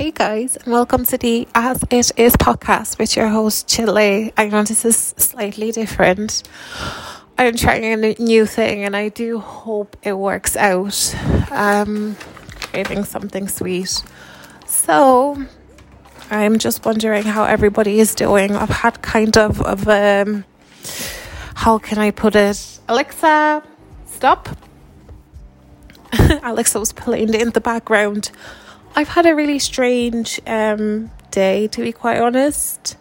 Hey guys, and welcome to the As It Is podcast with your host Chili. I know this is slightly different. I'm trying a new thing and I do hope it works out. Um craving something sweet. So I'm just wondering how everybody is doing. I've had kind of of um how can I put it? Alexa, stop. Alexa was playing in the background. I've had a really strange um, day, to be quite honest.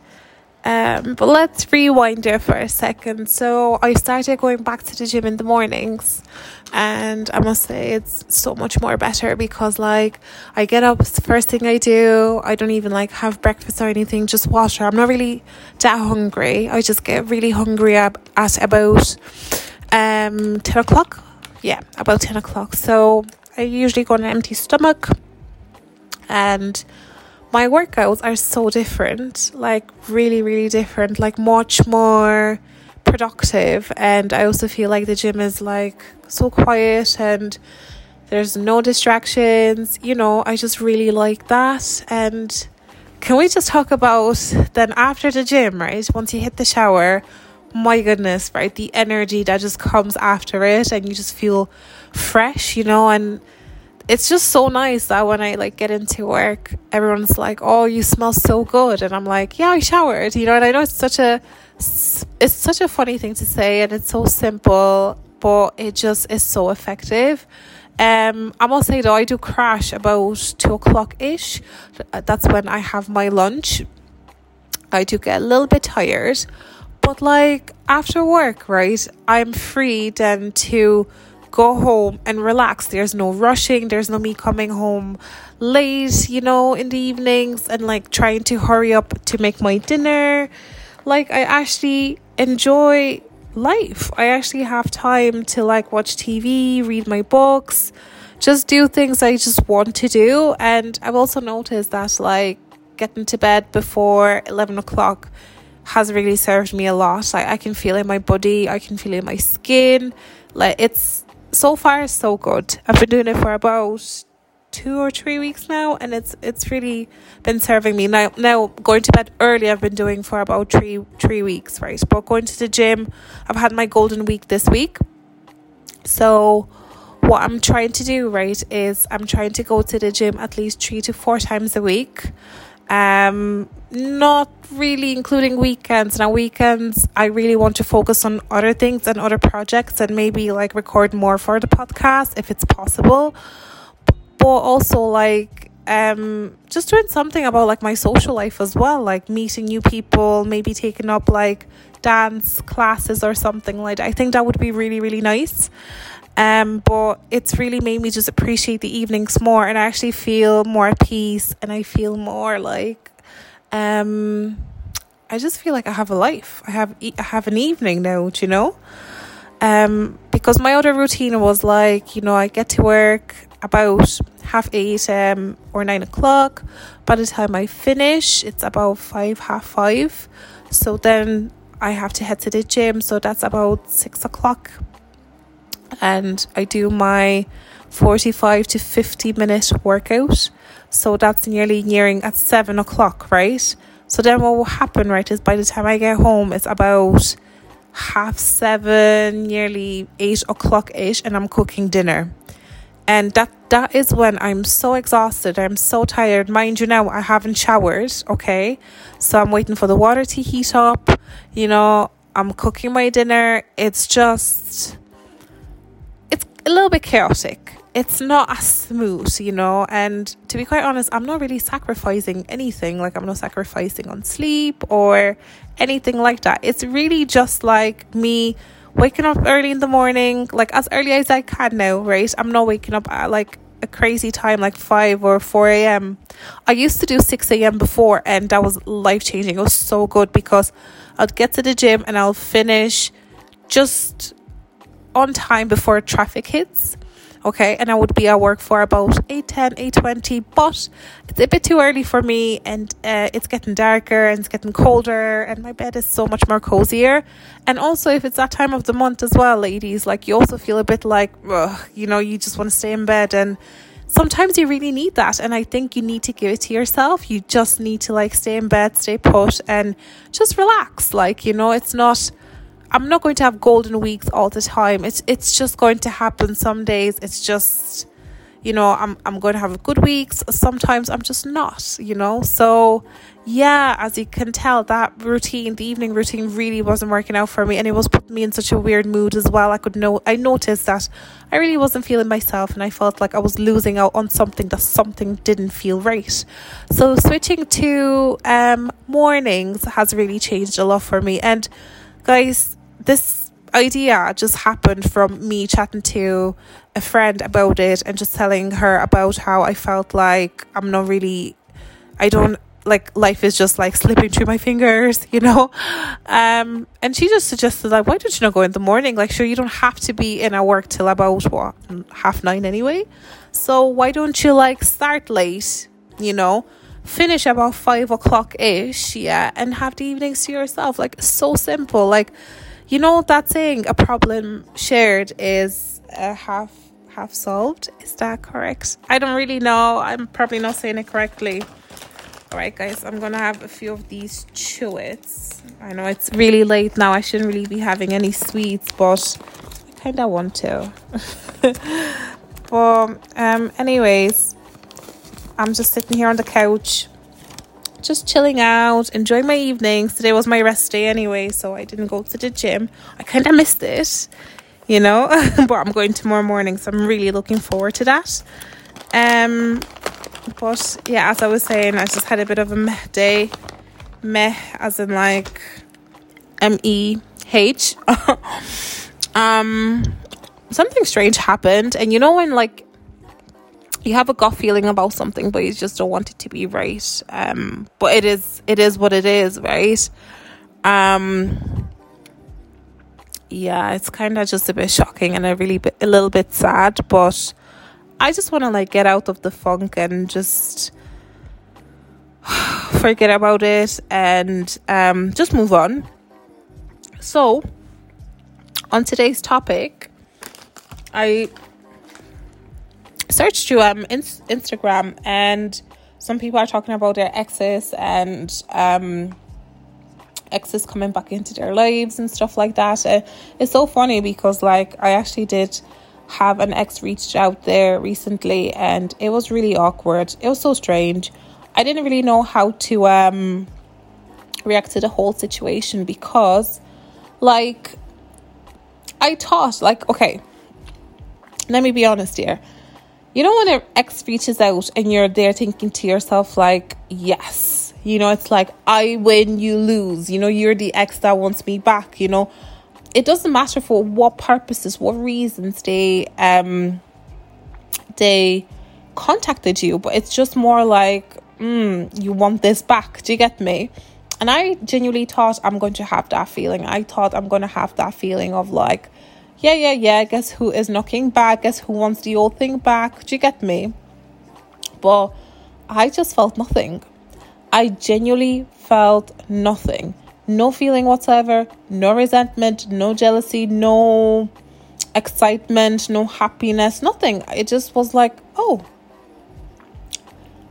Um, but let's rewind there for a second. So I started going back to the gym in the mornings, and I must say it's so much more better because like I get up, first thing I do. I don't even like have breakfast or anything, just water. I'm not really that hungry. I just get really hungry at, at about um ten o'clock. Yeah, about ten o'clock. So I usually go on an empty stomach and my workouts are so different like really really different like much more productive. And i also feel like the gym is like so quiet and there's no distractions you know i just really like that. And can we just talk about then after the gym right? Once you hit the shower my goodness right? The energy that just comes after it and you just feel fresh you know and it's just so nice that when I like get into work, everyone's like, "Oh, you smell so good," and I'm like, "Yeah, I showered," you know. And I know it's such a it's such a funny thing to say, and it's so simple, but it just is so effective. Um, I must say though, I do crash about two o'clock ish. That's when I have my lunch. I do get a little bit tired, but like after work, right? I'm free then to go home and relax. There's no rushing, there's no me coming home late, you know, in the evenings and like trying to hurry up to make my dinner. Like, I actually enjoy life. I actually have time to like watch TV, read my books, just do things I just want to do. And I've also noticed that like getting to bed before 11 o'clock has really served me a lot. Like I can feel it in my body, I can feel it in my skin. Like it's so far so good. I've been doing it for about two or three weeks now and it's it's really been serving me. Now now going to bed early I've been doing for about three three weeks right? But going to the gym I've had my golden week this week. So what I'm trying to do right is I'm trying to go to the gym at least three to four times a week. Um, not really including weekends. Now, weekends, I really want to focus on other things and other projects and maybe like record more for the podcast if it's possible. But also, like, um, just doing something about like my social life as well, like meeting new people, maybe taking up like dance classes or something like that. I think that would be really, really nice. Um, but it's really made me just appreciate the evenings more, and I actually feel more at peace, and I feel more like, um, I just feel like I have a life. I have I have an evening now, do you know? Um, because my other routine was like, you know, I get to work about half eight um or nine o'clock. By the time I finish, it's about five, half five. So then I have to head to the gym. So that's about six o'clock and I do my 45 to 50 minute workout. So that's nearly nearing at seven o'clock, right? So then what will happen, right, is by the time I get home, it's about half seven, nearly eight o'clock ish, and I'm cooking dinner. And that that is when I'm so exhausted, I'm so tired. Mind you now I haven't showered, okay? So I'm waiting for the water to heat up, you know, I'm cooking my dinner. It's just it's a little bit chaotic. It's not as smooth, you know. And to be quite honest, I'm not really sacrificing anything. Like, I'm not sacrificing on sleep or anything like that. It's really just like me waking up early in the morning, like as early as I can now, right? I'm not waking up at like a crazy time like 5 or 4 a.m. I used to do 6 a.m. before, and that was life changing. It was so good because I'd get to the gym and I'll finish just on time before traffic hits okay and i would be at work for about 8.10 8.20 but it's a bit too early for me and uh, it's getting darker and it's getting colder and my bed is so much more cozier and also if it's that time of the month as well ladies like you also feel a bit like ugh, you know you just want to stay in bed and sometimes you really need that. And I think you need to give it to yourself. You just need to like stay in bed, stay put, and just relax. Like, you know, it's not. I'm not going to have golden weeks all the time. It's it's just going to happen some days. It's just you know, I'm I'm going to have good weeks. Sometimes I'm just not, you know. So yeah, as you can tell, that routine, the evening routine, really wasn't working out for me, and it was putting me in such a weird mood as well. I could know, I noticed that I really wasn't feeling myself, and I felt like I was losing out on something that something didn't feel right. So switching to um mornings has really changed a lot for me, and guys, this idea just happened from me chatting to a friend about it and just telling her about how I felt like I'm not really, I don't like life is just like slipping through my fingers, you know. Um, and she just suggested like, why don't you not go in the morning? Like, sure, you don't have to be in our work till about what half nine anyway. So why don't you like start late, you know? Finish about five o'clock ish, yeah, and have the evenings to yourself. Like so simple. Like you know that saying, a problem shared is a half half solved. Is that correct? I don't really know. I'm probably not saying it correctly. All right, guys, I'm gonna have a few of these chewits. I know it's really late now. I shouldn't really be having any sweets, but I kind of want to. but um, anyways, I'm just sitting here on the couch just chilling out, enjoying my evenings. Today was my rest day anyway, so I didn't go to the gym. I kind of missed it, you know, but I'm going tomorrow morning, so I'm really looking forward to that. Um, but yeah, as I was saying, I just had a bit of a meh day, meh as in like M E H. um, something strange happened, and you know when like you have a gut feeling about something but you just don't want it to be right. Um but it is it is what it is right? Um yeah it's kind of just a bit shocking and a really bit, a little bit sad but i just want to like get out of the funk and just forget about it and um just move on. So on today's topic i search through um in- Instagram and some people are talking about their exes and um exes coming back into their lives and stuff like that. Uh, it's so funny because like I actually did have an ex reached out there recently and it was really awkward. It was so strange. I didn't really know how to um react to the whole situation because like I thought like okay let me be honest here you know when an ex reaches out and you're there thinking to yourself like yes. You know it's like i win you lose. You know you're the ex that wants me back you know. It doesn't matter for what purposes what reasons they um they contacted you but it's just more like mm, you want this back. Do you get me? And i genuinely thought i'm going to have that feeling. I thought i'm going to have that feeling of like yeah, yeah, yeah, guess who is knocking back? Guess who wants the old thing back? Do you get me? But I just felt nothing. I genuinely felt nothing. No feeling whatsoever, no resentment, no jealousy, no excitement, no happiness, nothing. It just was like, oh,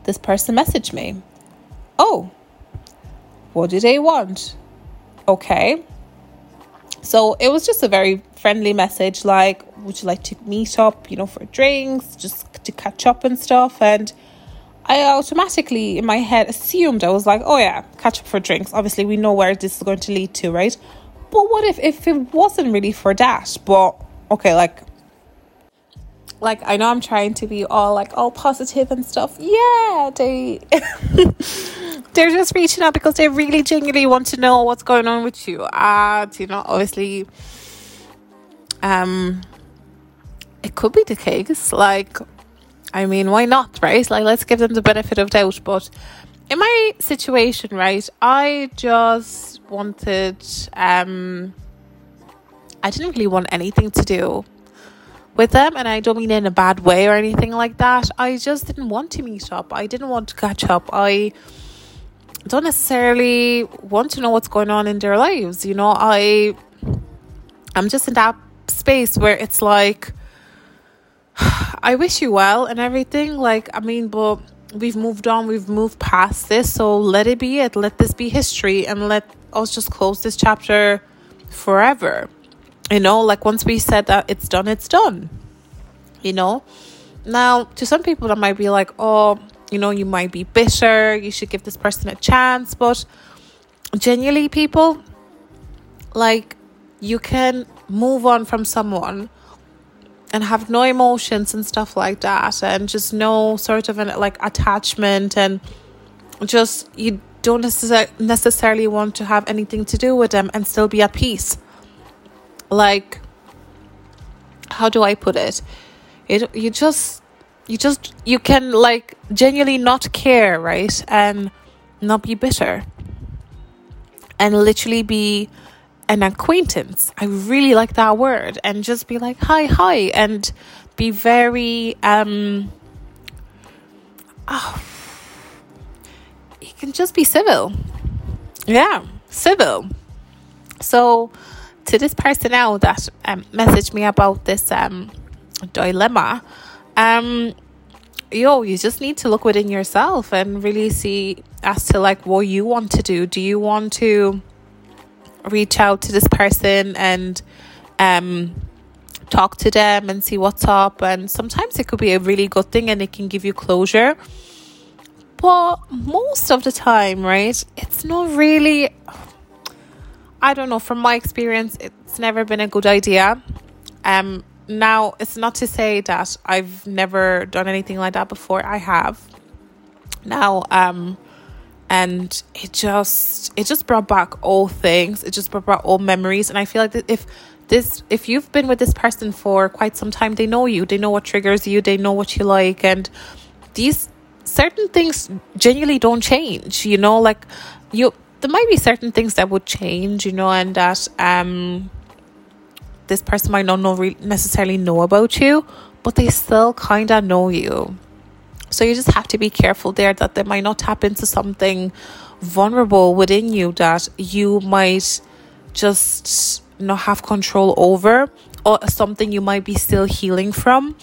this person messaged me. Oh, what do they want? Okay, so it was just a very friendly message like, would you like to meet up, you know, for drinks, just to catch up and stuff? And I automatically in my head assumed I was like, oh yeah, catch up for drinks. Obviously, we know where this is going to lead to, right? But what if if it wasn't really for that? But okay, like like I know I'm trying to be all like all positive and stuff. Yeah, they they're just reaching out because they really genuinely want to know what's going on with you. And you know, obviously um it could be the case. Like I mean, why not, right? Like let's give them the benefit of doubt. But in my situation, right, I just wanted um I didn't really want anything to do with them and I don't mean in a bad way or anything like that. I just didn't want to meet up. I didn't want to catch up. I don't necessarily want to know what's going on in their lives. You know, I I'm just in that space where it's like I wish you well and everything. Like, I mean, but we've moved on, we've moved past this, so let it be it. Let this be history and let us just close this chapter forever. You know, like once we said that it's done, it's done. You know? Now, to some people, that might be like, oh, you know, you might be bitter, you should give this person a chance, but genuinely, people, like, you can move on from someone and have no emotions and stuff like that and just no sort of an like attachment and just you don't necess- necessarily want to have anything to do with them and still be at peace like how do i put it it you just you just you can like genuinely not care right and not be bitter and literally be an acquaintance. I really like that word and just be like hi hi and be very um oh, you can just be civil. Yeah, civil. So to this person now that um, messaged me about this um dilemma, um yo, you just need to look within yourself and really see as to like what you want to do. Do you want to reach out to this person and um talk to them and see what's up? And sometimes it could be a really good thing and it can give you closure. But most of the time right it's not really i don't know from my experience it's never been a good idea. Um now it's not to say that i've never done anything like that before. I have. Now um and it just it just brought back all things. It just brought back all memories. And i feel like if this if you've been with this person for quite some time they know you. They know what triggers you. They know what you like. And these certain things genuinely don't change you know? Like you there might be certain things that would change you know and that um this person might not know re- necessarily know about you but they still kind of know you so you just have to be careful there that they might not tap into something vulnerable within you that you might just not have control over or something you might be still healing from.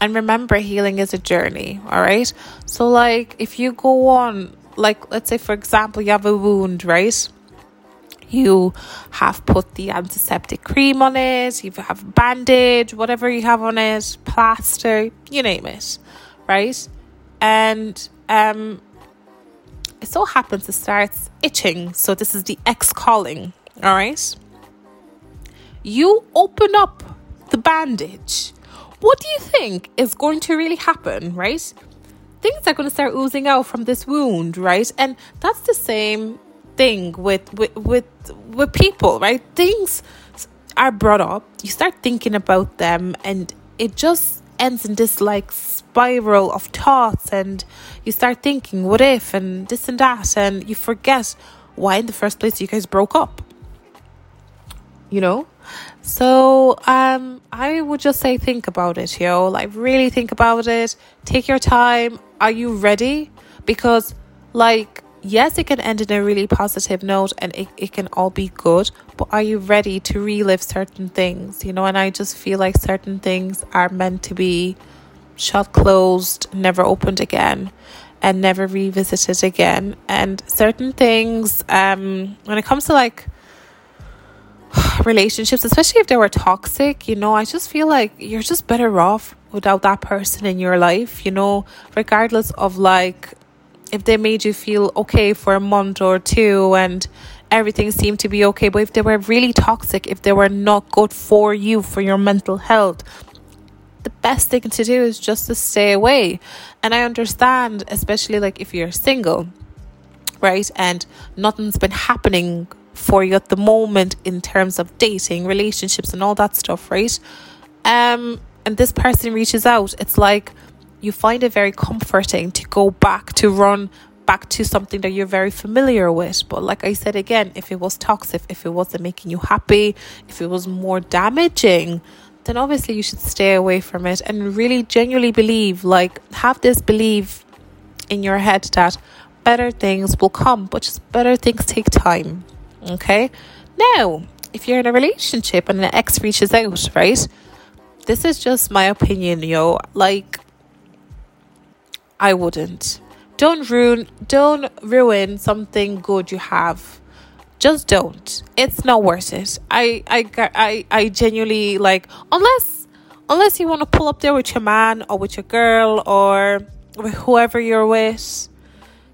And remember, healing is a journey, all right? So, like, if you go on, like, let's say, for example, you have a wound, right? You have put the antiseptic cream on it, you have bandage, whatever you have on it, plaster, you name it, right? and um, it so happens it starts itching. So this is the ex calling. All right. You open up the bandage. What do you think is going to really happen, right? Things are going to start oozing out from this wound, right? And that's the same thing with with with with people, right? Things are brought up. You start thinking about them, and it just ends in this like spiral of thoughts and you start thinking what if and this and that and you forget why in the first place you guys broke up you know so um i would just say think about it yo like really think about it take your time are you ready because like yes, it can end in a really positive note and it, it can all be good, but are you ready to relive certain things? You know, and I just feel like certain things are meant to be shut closed, never opened again, and never revisited again. And certain things, um, when it comes to like relationships, especially if they were toxic, you know, I just feel like you're just better off without that person in your life, you know, regardless of like if they made you feel okay for a month or two and everything seemed to be okay, but if they were really toxic, if they were not good for you, for your mental health, the best thing to do is just to stay away. And I understand, especially like if you're single, right? And nothing's been happening for you at the moment in terms of dating, relationships, and all that stuff, right? Um, and this person reaches out, it's like, you find it very comforting to go back to run back to something that you're very familiar with. But like I said again, if it was toxic, if it wasn't making you happy, if it was more damaging, then obviously you should stay away from it and really genuinely believe, like, have this belief in your head that better things will come, but just better things take time. Okay? Now, if you're in a relationship and an ex reaches out, right? This is just my opinion, yo. Like, I wouldn't. Don't ruin. Don't ruin something good you have. Just don't. It's not worth it. I, I, I, I genuinely like unless, unless you want to pull up there with your man or with your girl or with whoever you're with.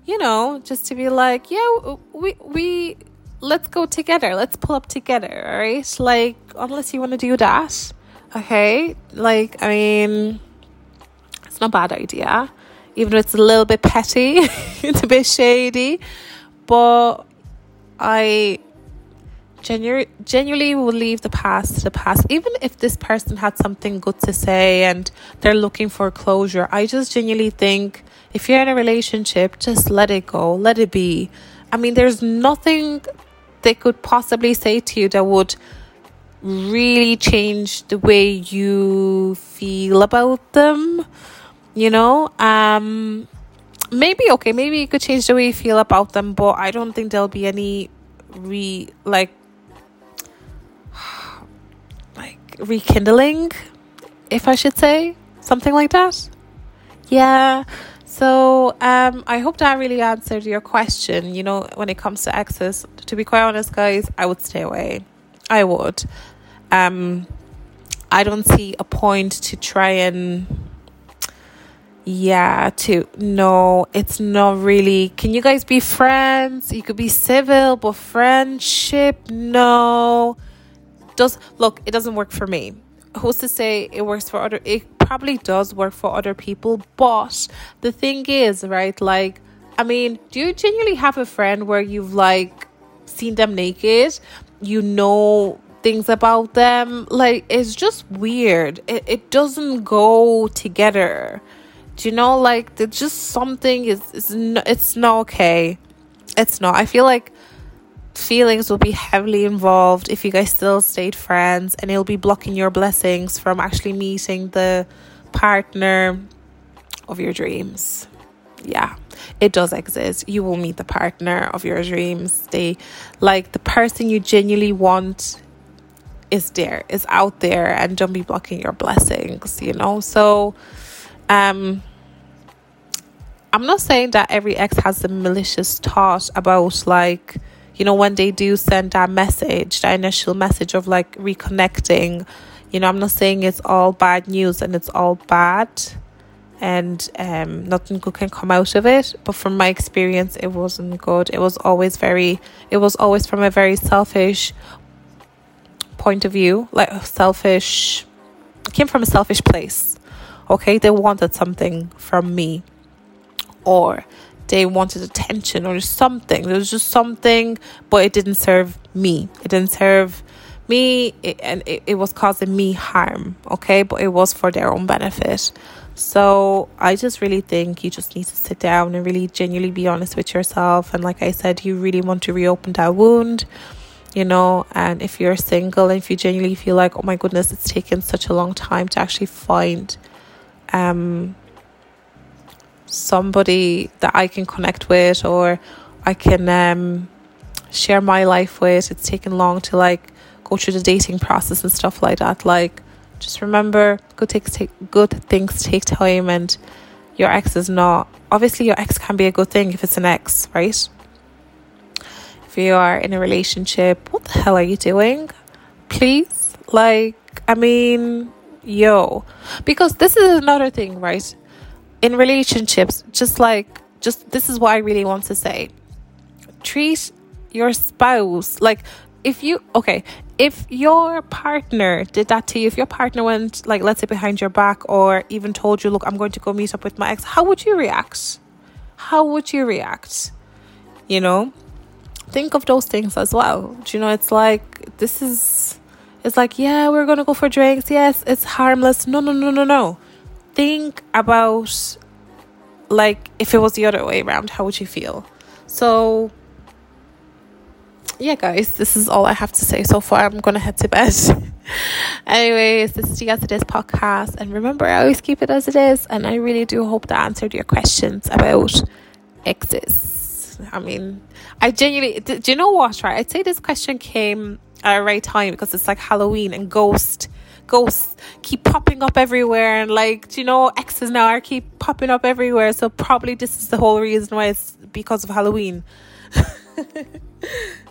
You know, just to be like, yeah, we we let's go together. Let's pull up together, all right? Like, unless you want to do that, okay? Like, I mean, it's not a bad idea, even if it's a little bit petty, it's a bit shady, but I genu- genuinely will leave the past to the past. Even if this person had something good to say and they're looking for closure, I just genuinely think if you're in a relationship, just let it go, let it be. I mean, there's nothing they could possibly say to you that would really change the way you feel about them you know um maybe okay maybe you could change the way you feel about them but i don't think there'll be any re like like rekindling if i should say something like that yeah so um, I hope that really answered your question. You know, when it comes to exes, to be quite honest, guys, I would stay away. I would. Um, I don't see a point to try and yeah to no it's not really can you guys be friends? You could be civil but friendship no. Does look it doesn't work for me. Who's to say it works for other it probably does work for other people but the thing is right like i mean do you genuinely have a friend where you've like seen them naked? You know things about them. Like it's just weird. It, it doesn't go together. Do you know like there's just something is is no, it's not okay. It's not. I feel like feelings will be heavily involved if you guys still stayed friends and it'll be blocking your blessings from actually meeting the partner of your dreams. Yeah. It does exist. You will meet the partner of your dreams. They like the person you genuinely want is there is out there and don't be blocking your blessings you know so um i'm not saying that every ex has a malicious thought about like you know, when they do send that message, that initial message of like reconnecting, you know, I'm not saying it's all bad news and it's all bad and um, nothing good can come out of it. But from my experience, it wasn't good. It was always very, it was always from a very selfish point of view, like selfish, came from a selfish place. Okay, they wanted something from me, or they wanted attention or something. There was just something, but it didn't serve me. It didn't serve me, it, and it, it was causing me harm, okay? But it was for their own benefit. So I just really think you just need to sit down and really genuinely be honest with yourself. And like I said, you really want to reopen that wound, you know. And if you're single and if you genuinely feel like, oh my goodness, it's taken such a long time to actually find um somebody that I can connect with or I can um, share my life with. It's taken long to like go through the dating process and stuff like that. Like, just remember, good things take good things take time, and your ex is not. Obviously, your ex can be a good thing if it's an ex, right? If you are in a relationship, what the hell are you doing? Please, like, I mean, yo, because this is another thing, right? in relationships, just like, just this is what I really want to say. Treat your spouse like if you okay if your partner did that to you if your partner went like let's say behind your back or even told you look i'm going to go meet up with my ex how would you react? How would you react? You know think of those things as well. Do you know it's like this is it's like yeah we're gonna go for drinks. Yes it's harmless. No no no no no. Think about like if it was the other way around how would you feel? So yeah guys this is all i have to say so far. I'm gonna head to bed. Anyways this is the as it is podcast and remember i always keep it as it is and i really do hope that answered your questions about exes i mean i genuinely do you know what right? I'd say this question came at a right time because it's like halloween and ghost ghosts keep popping up everywhere and like do you know exes now are keep popping up everywhere. So probably this is the whole reason why it's because of halloween